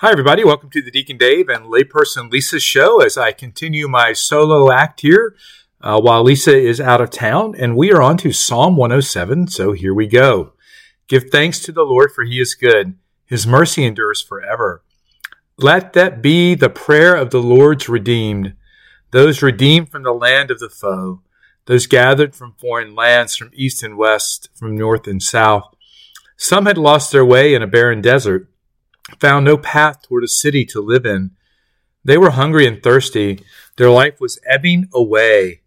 Hi, everybody. Welcome to the Deacon Dave and layperson Lisa show as I continue my solo act here uh, while Lisa is out of town. And we are on to Psalm 107. So here we go. Give thanks to the Lord, for he is good. His mercy endures forever. Let that be the prayer of the Lord's redeemed, those redeemed from the land of the foe, those gathered from foreign lands, from east and west, from north and south. Some had lost their way in a barren desert found no path toward a city to live in. They were hungry and thirsty. Their life was ebbing away.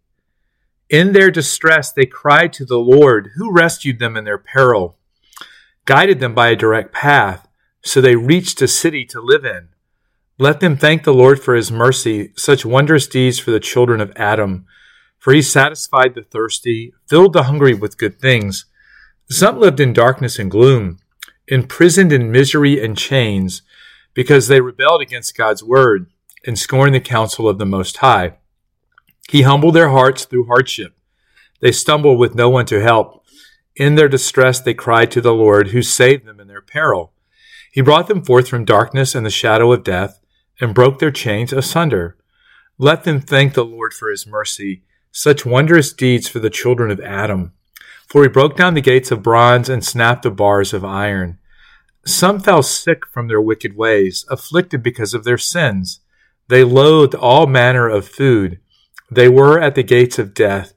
In their distress, they cried to the Lord, who rescued them in their peril, guided them by a direct path, so they reached a city to live in. Let them thank the Lord for his mercy, such wondrous deeds for the children of Adam. For he satisfied the thirsty, filled the hungry with good things. Some lived in darkness and gloom imprisoned in misery and chains because they rebelled against God's word and scorned the counsel of the Most High. He humbled their hearts through hardship. They stumbled with no one to help. In their distress, they cried to the Lord, who saved them in their peril. He brought them forth from darkness and the shadow of death and broke their chains asunder. Let them thank the Lord for his mercy, such wondrous deeds for the children of Adam. For he broke down the gates of bronze and snapped the bars of iron. Some fell sick from their wicked ways, afflicted because of their sins. They loathed all manner of food. They were at the gates of death.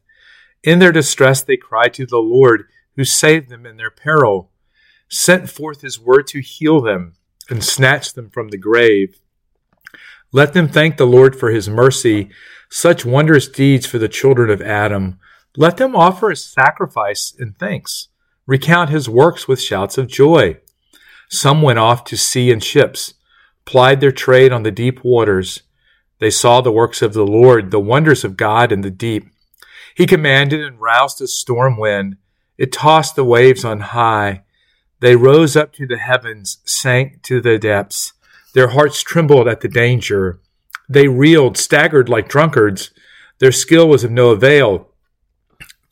In their distress they cried to the Lord, who saved them in their peril, sent forth his word to heal them, and snatched them from the grave. Let them thank the Lord for his mercy, such wondrous deeds for the children of Adam. Let them offer a sacrifice in thanks, recount his works with shouts of joy. Some went off to sea in ships, plied their trade on the deep waters. They saw the works of the Lord, the wonders of God in the deep. He commanded and roused a storm wind. It tossed the waves on high. They rose up to the heavens, sank to the depths. Their hearts trembled at the danger. They reeled, staggered like drunkards. Their skill was of no avail.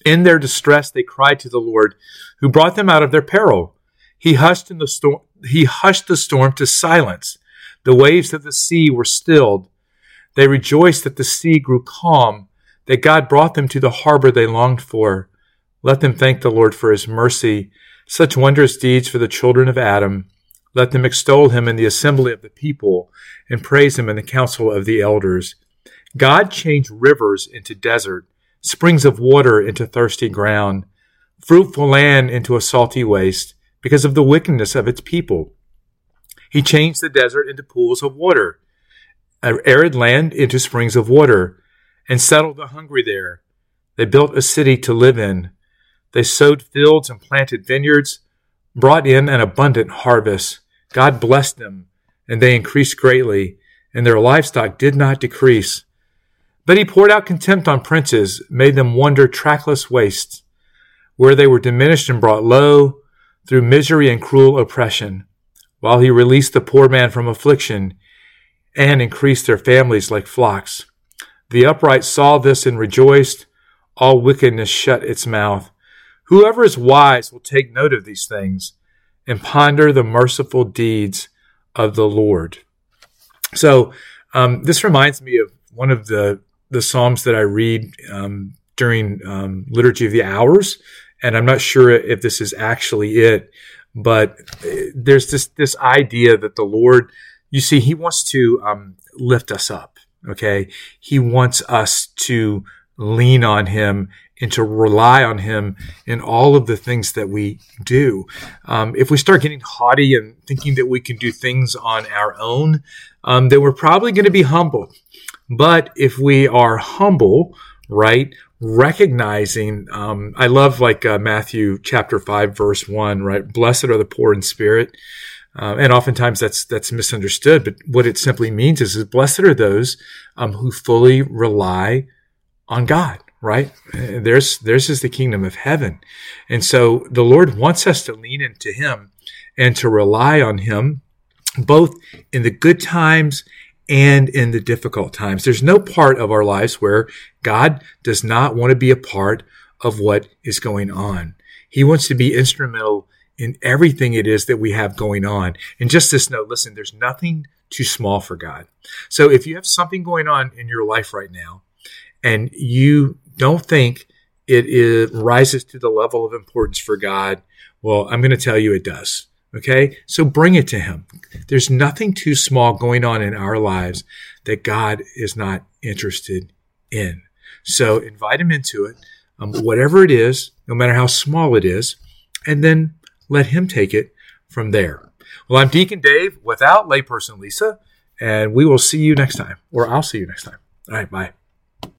In their distress, they cried to the Lord, who brought them out of their peril. He hushed in the storm, he hushed the storm to silence. The waves of the sea were stilled. They rejoiced that the sea grew calm, that God brought them to the harbor they longed for. Let them thank the Lord for his mercy, such wondrous deeds for the children of Adam. Let them extol him in the assembly of the people and praise him in the council of the elders. God changed rivers into desert, springs of water into thirsty ground, fruitful land into a salty waste because of the wickedness of its people. He changed the desert into pools of water, arid land into springs of water, and settled the hungry there. They built a city to live in. They sowed fields and planted vineyards, brought in an abundant harvest. God blessed them, and they increased greatly, and their livestock did not decrease. But he poured out contempt on princes, made them wander trackless wastes. Where they were diminished and brought low, through misery and cruel oppression, while he released the poor man from affliction and increased their families like flocks. The upright saw this and rejoiced. All wickedness shut its mouth. Whoever is wise will take note of these things and ponder the merciful deeds of the Lord. So, um, this reminds me of one of the the psalms that I read um, during um, liturgy of the hours and I'm not sure if this is actually it, but there's this this idea that the Lord, you see, He wants to um, lift us up. Okay, He wants us to lean on Him and to rely on Him in all of the things that we do. Um, if we start getting haughty and thinking that we can do things on our own, um, then we're probably going to be humble. But if we are humble, right, recognizing um, i love like uh, matthew chapter 5 verse 1 right? Blessed are the poor in spirit. Uh, and oftentimes that's that's misunderstood but what it simply means is, blessed are those um, who fully rely on god right? There's there's is the kingdom of heaven. And so the lord wants us to lean into him and to rely on him both in the good times and in the difficult times. There's no part of our lives where God does not want to be a part of what is going on. He wants to be instrumental in everything it is that we have going on. And just this note, listen, there's nothing too small for God. So if you have something going on in your life right now and you don't think it is, rises to the level of importance for God, well, I'm going to tell you it does. Okay. So bring it to him. There's nothing too small going on in our lives that God is not interested in. So invite him into it, um, whatever it is, no matter how small it is, and then let him take it from there. Well, I'm Deacon Dave without layperson Lisa, and we will see you next time, or I'll see you next time. All right. Bye.